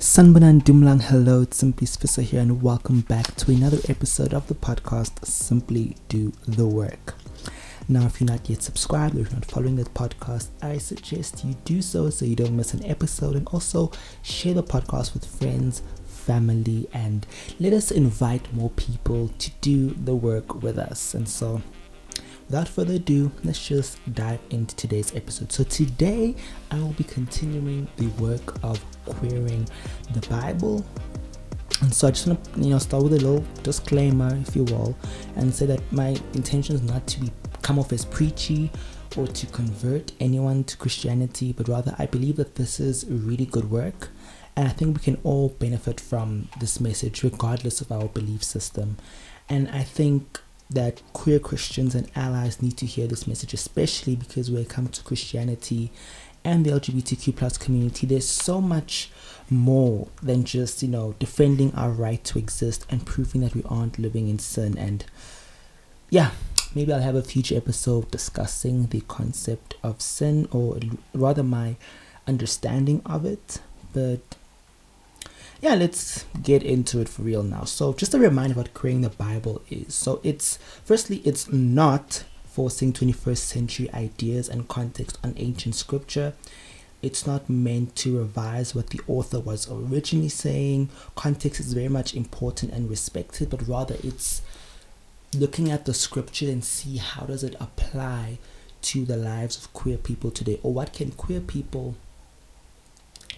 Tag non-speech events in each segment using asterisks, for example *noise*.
Sanibonani Dumelang, hello, it's Simply Sfisa here, and welcome back to another episode of the podcast Simply Do the Work. Now, if you're not yet subscribed or if you're not following the podcast, I suggest you do so so you don't miss an episode and also share the podcast with friends, family, and let us invite more people to do the work with us. And so, without further ado, let's just dive into today's episode. So, today I will be continuing the work of querying the Bible. And so, I just want to you know start with a little disclaimer, if you will, and say that my intention is not to be come off as preachy or to convert anyone to Christianity, but rather I believe that this is really good work. And I think we can all benefit from this message regardless of our belief system. And I think that queer Christians and allies need to hear this message, especially because when it comes to Christianity and the LGBTQ plus community, there's so much more than just, you know, defending our right to exist and proving that we aren't living in sin. And yeah, maybe I'll have a future episode discussing the concept of sin or rather my understanding of it. But yeah, let's get into it for real now. So, just a reminder what queering the Bible is. So, it's firstly, it's not forcing 21st century ideas and context on ancient scripture. It's not meant to revise what the author was originally saying. Context is very much important and respected, but rather it's looking at the scripture and see how does it apply to the lives of queer people today or what can queer people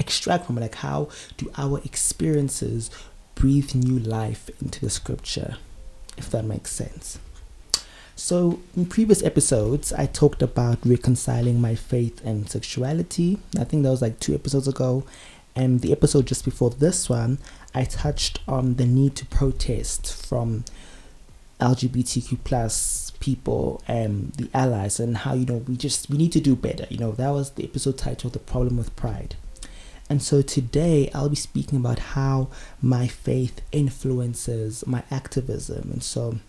extract from it like how do our experiences breathe new life into the scripture if that makes sense so in previous episodes i talked about reconciling my faith and sexuality i think that was like two episodes ago and the episode just before this one i touched on the need to protest from LGBTQ plus people and the allies and how you know we just we need to do better. You know that was the episode titled "The Problem with Pride." And so today I'll be speaking about how my faith influences my activism. And so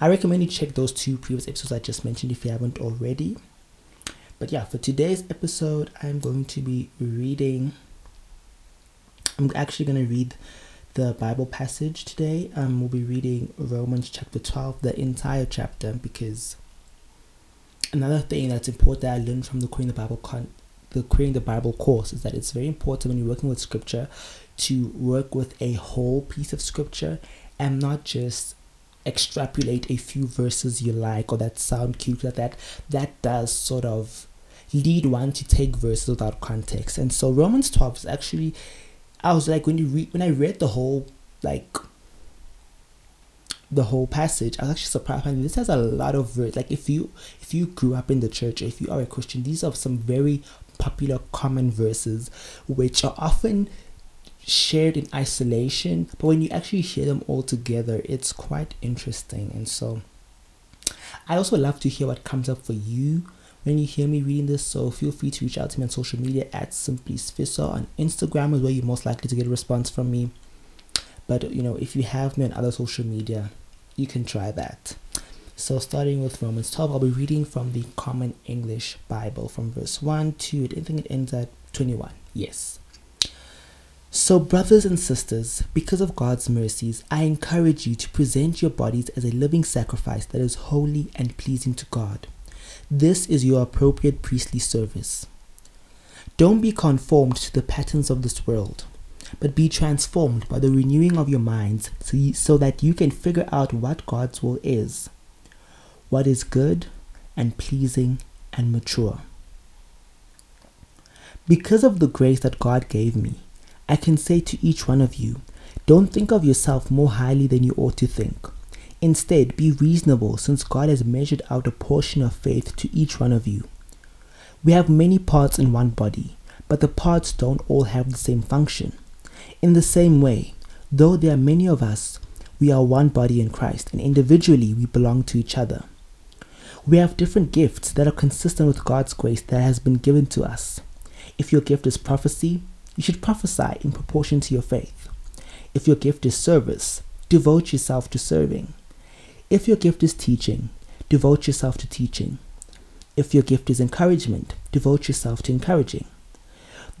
I recommend you check those two previous episodes I just mentioned if you haven't already. But yeah, for today's episode, I'm going to be reading. I'm actually going to read the Bible passage today. Um, we'll be reading Romans chapter 12, the entire chapter, because another thing that's important that I learned from the Queering the Bible con- the Queering the Bible course is that it's very important when you're working with scripture to work with a whole piece of scripture and not just extrapolate a few verses you like or that sound cute like that that does sort of lead one to take verses without context and so romans 12 is actually I was like when you read when I read the whole like the whole passage, I was actually surprised. I mean, this has a lot of verse Like if you if you grew up in the church, if you are a Christian, these are some very popular common verses which are often shared in isolation, but when you actually hear them all together, it's quite interesting. And so I also love to hear what comes up for you when you hear me reading this. So feel free to reach out to me on social media at Simply on Instagram is where you're most likely to get a response from me. But you know, if you have me on other social media, you can try that. So starting with Romans 12, I'll be reading from the Common English Bible from verse 1 to I think it ends at 21. Yes. So, brothers and sisters, because of God's mercies, I encourage you to present your bodies as a living sacrifice that is holy and pleasing to God. This is your appropriate priestly service. Don't be conformed to the patterns of this world, but be transformed by the renewing of your minds so, you, so that you can figure out what God's will is, what is good and pleasing and mature. Because of the grace that God gave me, I can say to each one of you, don't think of yourself more highly than you ought to think. Instead, be reasonable since God has measured out a portion of faith to each one of you. We have many parts in one body, but the parts don't all have the same function. In the same way, though there are many of us, we are one body in Christ, and individually we belong to each other. We have different gifts that are consistent with God's grace that has been given to us. If your gift is prophecy, you should prophesy in proportion to your faith. If your gift is service, devote yourself to serving. If your gift is teaching, devote yourself to teaching. If your gift is encouragement, devote yourself to encouraging.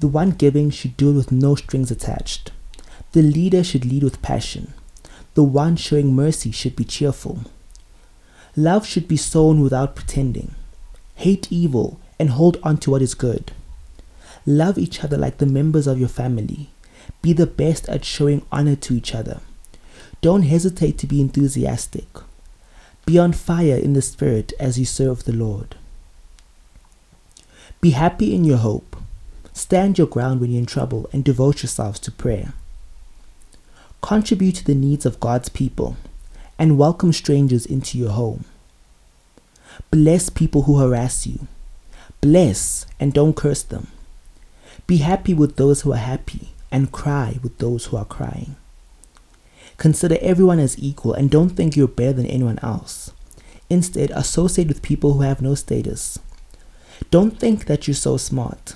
The one giving should do it with no strings attached. The leader should lead with passion. The one showing mercy should be cheerful. Love should be sown without pretending. Hate evil and hold on to what is good. Love each other like the members of your family. Be the best at showing honor to each other. Don't hesitate to be enthusiastic. Be on fire in the Spirit as you serve the Lord. Be happy in your hope. Stand your ground when you're in trouble and devote yourselves to prayer. Contribute to the needs of God's people and welcome strangers into your home. Bless people who harass you. Bless and don't curse them. Be happy with those who are happy and cry with those who are crying. Consider everyone as equal and don't think you're better than anyone else. Instead, associate with people who have no status. Don't think that you're so smart.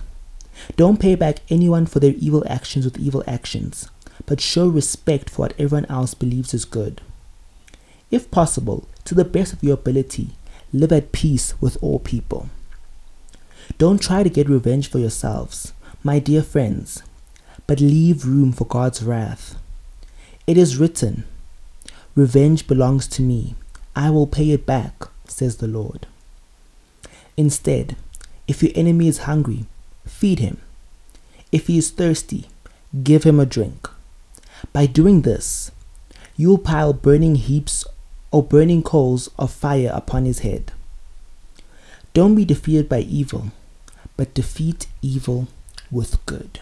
Don't pay back anyone for their evil actions with evil actions, but show respect for what everyone else believes is good. If possible, to the best of your ability, live at peace with all people. Don't try to get revenge for yourselves, my dear friends, but leave room for God's wrath. It is written, Revenge belongs to me, I will pay it back, says the Lord. Instead, if your enemy is hungry, feed him. If he is thirsty, give him a drink. By doing this, you will pile burning heaps or burning coals of fire upon his head. Don't be defeated by evil, but defeat evil with good.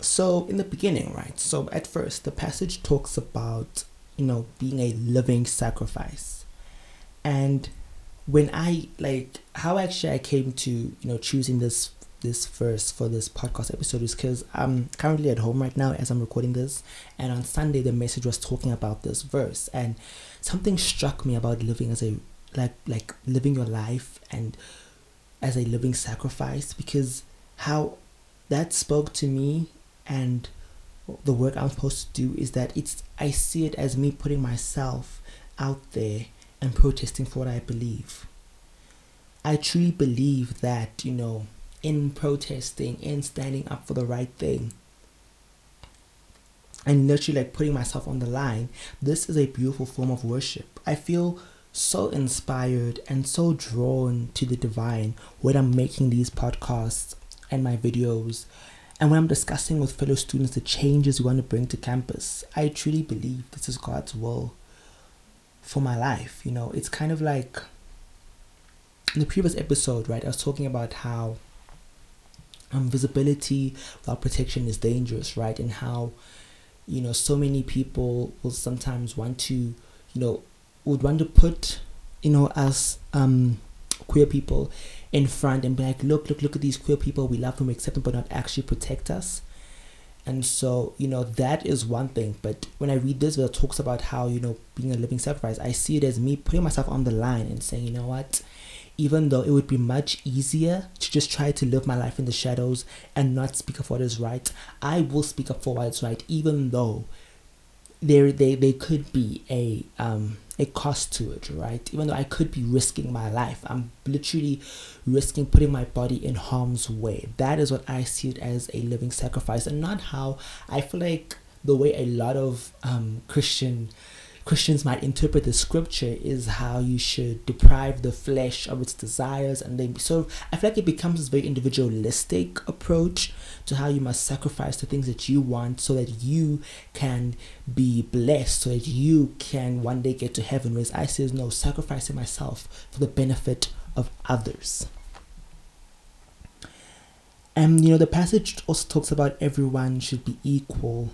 So, in the beginning, right? So, at first, the passage talks about, you know, being a living sacrifice. And when I, like, how actually I came to, you know, choosing this this verse for this podcast episode is because I'm currently at home right now as I'm recording this, and on Sunday the message was talking about this verse, and something struck me about living as a like like living your life and as a living sacrifice because how that spoke to me and the work I'm supposed to do is that it's I see it as me putting myself out there and protesting for what I believe. I truly believe that, you know, in protesting, in standing up for the right thing, and literally like putting myself on the line, this is a beautiful form of worship. I feel so inspired and so drawn to the divine when I'm making these podcasts and my videos and when I'm discussing with fellow students the changes we want to bring to campus. I truly believe this is God's will for my life. You know, it's kind of like in the previous episode, right? I was talking about how um, visibility without protection is dangerous, right? And how you know so many people will sometimes want to you know would want to put you know us um queer people in front and be like look look look at these queer people. We love them we accept them but not actually protect us. And so you know that is one thing. But when i read this where it talks about how you know being a living sacrifice i see it as me putting myself on the line and saying you know what even though it would be much easier to just try to live my life in the shadows and not speak up for what is right, I will speak up for what is right, even though there they, they could be a um a cost to it, right? Even though I could be risking my life, I'm literally risking putting my body in harm's way. That is what I see it as a living sacrifice, and not how I feel like the way a lot of um, Christian Christians might interpret the scripture is how you should deprive the flesh of its desires and they so I feel like it becomes this very individualistic approach to how you must sacrifice the things that you want so that you can be blessed so that you can one day get to heaven whereas I says no sacrificing myself for the benefit of others. And you know the passage also talks about everyone should be equal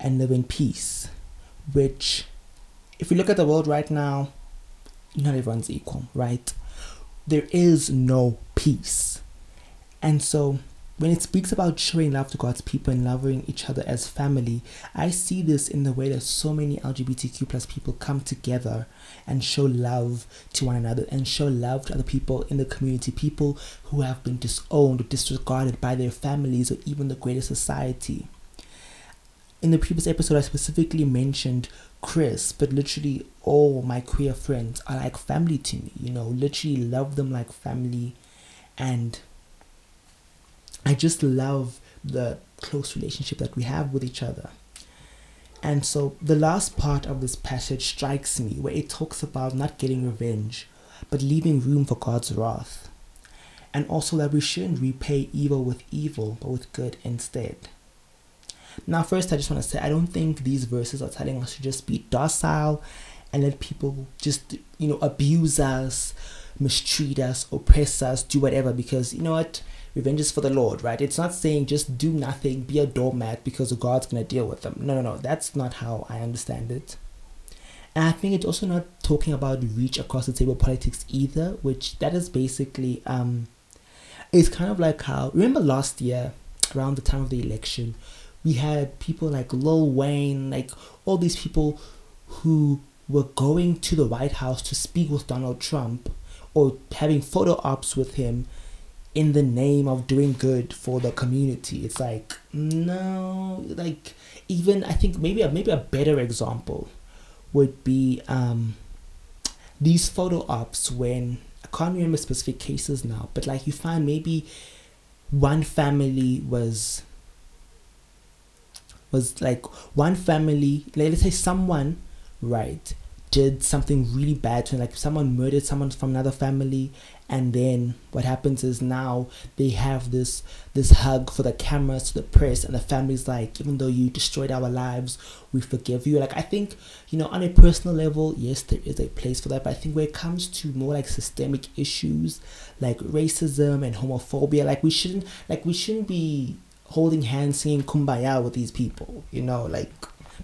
and live in peace, which if we look at the world right now, not everyone's equal, right? There is no peace. And so when it speaks about showing love to God's people and loving each other as family, I see this in the way that so many LGBTQ plus people come together and show love to one another and show love to other people in the community, people who have been disowned or disregarded by their families or even the greater society. In the previous episode, I specifically mentioned Chris, but literally all my queer friends are like family to me, you know, literally love them like family. And I just love the close relationship that we have with each other. And so the last part of this passage strikes me where it talks about not getting revenge, but leaving room for God's wrath. And also that we shouldn't repay evil with evil, but with good instead. Now, first, I just want to say I don't think these verses are telling us to just be docile and let people just, you know, abuse us, mistreat us, oppress us, do whatever, because you know what? Revenge is for the Lord, right? It's not saying just do nothing, be a doormat because God's going to deal with them. No, no, no. That's not how I understand it. And I think it's also not talking about reach across the table politics either, which that is basically um it's kind of like how remember last year around the time of the election, we had people like Lil Wayne, like all these people who were going to the White House to speak with Donald Trump or having photo ops with him in the name of doing good for the community. It's like no, like even I think maybe a, maybe a better example would be um, these photo ops when I can't remember specific cases now, but like you find maybe one family was was like one family like let's say someone right did something really bad to like someone murdered someone from another family and then what happens is now they have this this hug for the cameras to the press and the family's like even though you destroyed our lives we forgive you. Like i think you know on a personal level yes there is a place for that but i think when it comes to more like systemic issues like racism and homophobia like we shouldn't like we shouldn't be holding hands singing kumbaya with these people you know like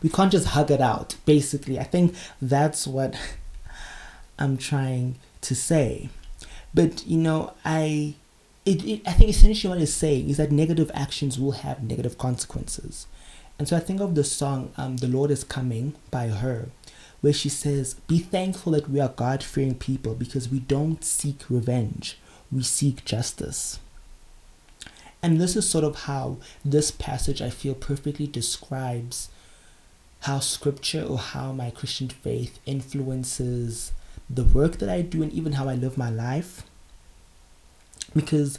we can't just hug it out basically i think that's what *laughs* i'm trying to say but you know, I it, it I think essentially what it's saying is that negative actions will have negative consequences. And so I think of the song um, The Lord is Coming by H.E.R., where she says, Be thankful that we are God fearing people because we don't seek revenge, we seek justice. And this is sort of how this passage I feel perfectly describes how scripture or how my Christian faith influences the work that I do and even how I live my life. Because,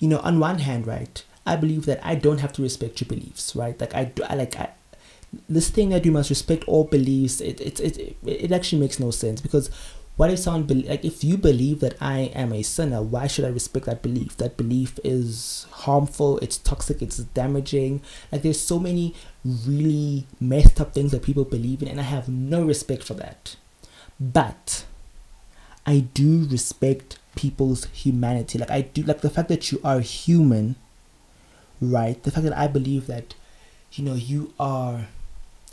you know, on one hand, right, I believe that I don't have to respect your beliefs, right? Like I do, I like I, this thing that you must respect all beliefs. It it it it actually makes no sense because what if someone be, like if you believe that I am a sinner, why should I respect that belief? That belief is harmful, it's toxic, it's damaging. Like there's so many really messed up things that people believe in, and I have no respect for that. But I do respect people's humanity. Like I do like the fact that you are human, right? The fact that I believe that, you know, you are,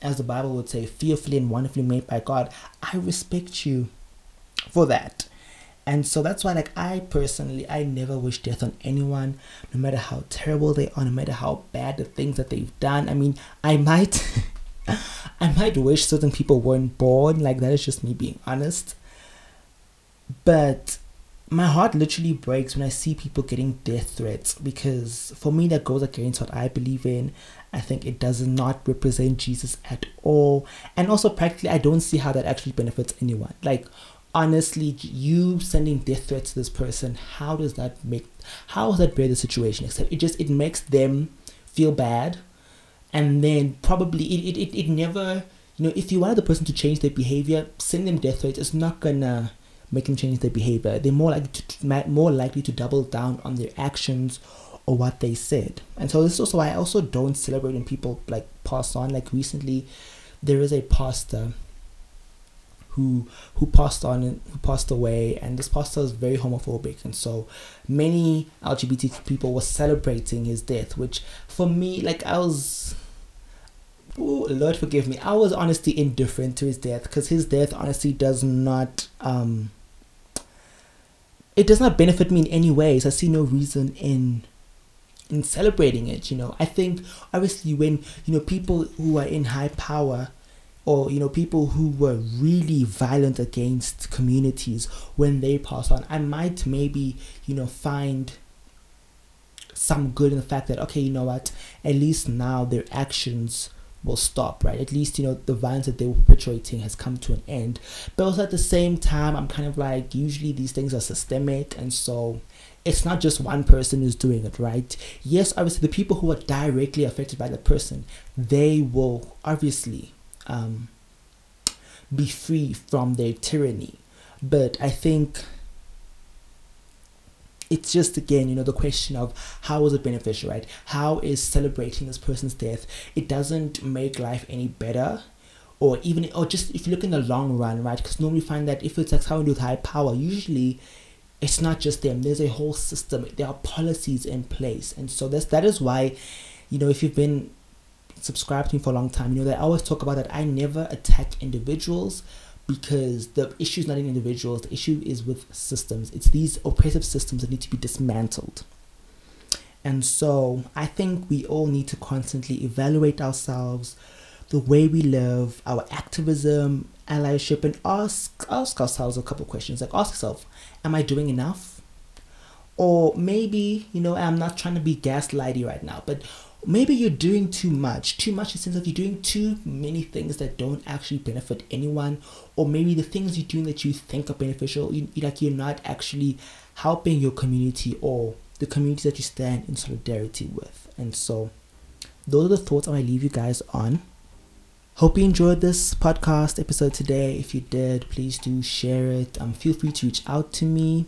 as the Bible would say, fearfully and wonderfully made by God. I respect you for that. And so that's why, like, I personally, I never wish death on anyone, no matter how terrible they are, no matter how bad the things that they've done. I mean, I might, *laughs* I might wish certain people weren't born. Like that is just me being honest. But my heart literally breaks when I see people getting death threats because for me that goes against what I believe in. I think it does not represent Jesus at all. And also practically I don't see how that actually benefits anyone. Like honestly, you sending death threats to this person, how does that make how does that bear the situation? Except it just it makes them feel bad. And then probably it, it, it, it never you know if you want the person to change their behavior send them death threats it's not gonna make them change their behavior. They're more likely to more likely to double down on their actions or what they said. And so this is also why i also don't celebrate when people like pass on. Like recently there is a pastor who who passed on who passed away and this pastor is very homophobic and so many lgbt people were celebrating his death which for me like i was Ooh, lord forgive me. I was honestly indifferent to his death because his death honestly does not um it does not benefit me in any ways. I see no reason in in celebrating it you know. I think obviously when you know people who are in high power or you know people who were really violent against communities when they pass on i might maybe you know find some good in the fact that okay you know what at least now their actions will stop, right? At least, you know, the violence that they were perpetuating has come to an end. But also at the same time, I'm kind of like, usually these things are systemic. And so it's not just one person who's doing it, right? Yes, obviously, the people who are directly affected by the person, they will obviously um, be free from their tyranny. But I think it's just again, you know, the question of how is it beneficial, right? How is celebrating this person's death? It doesn't make life any better. Or even, or just if you look in the long run, right? Because normally find that if it's like someone with high power, usually it's not just them. There's a whole system. There are policies in place, and so that's that is why, you know, if you've been subscribed to me for a long time, you know that I always talk about that. I never attack individuals because the issue is not in individuals, the issue is with systems. It's these oppressive systems that need to be dismantled. And so I think we all need to constantly evaluate ourselves, the way we live, our activism, allyship, and ask ask ourselves a couple questions. Like ask yourself, am I doing enough? Or maybe, you know, I'm not trying to be gaslighty right now, but maybe you're doing too much. Too much in the sense of you're doing too many things that don't actually benefit anyone or maybe the things you're doing that you think are beneficial you, like you're not actually helping your community or the community that you stand in solidarity with. And so those are the thoughts i want to leave you guys on. Hope you enjoyed this podcast episode today. If you did please do share it. Um, feel free to reach out to me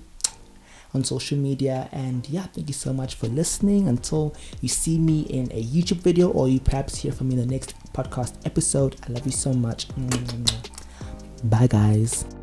on social media. And yeah, thank you so much for listening. Until you see me in a YouTube video or you perhaps hear from me in the next podcast episode, I love you so much. Bye, guys.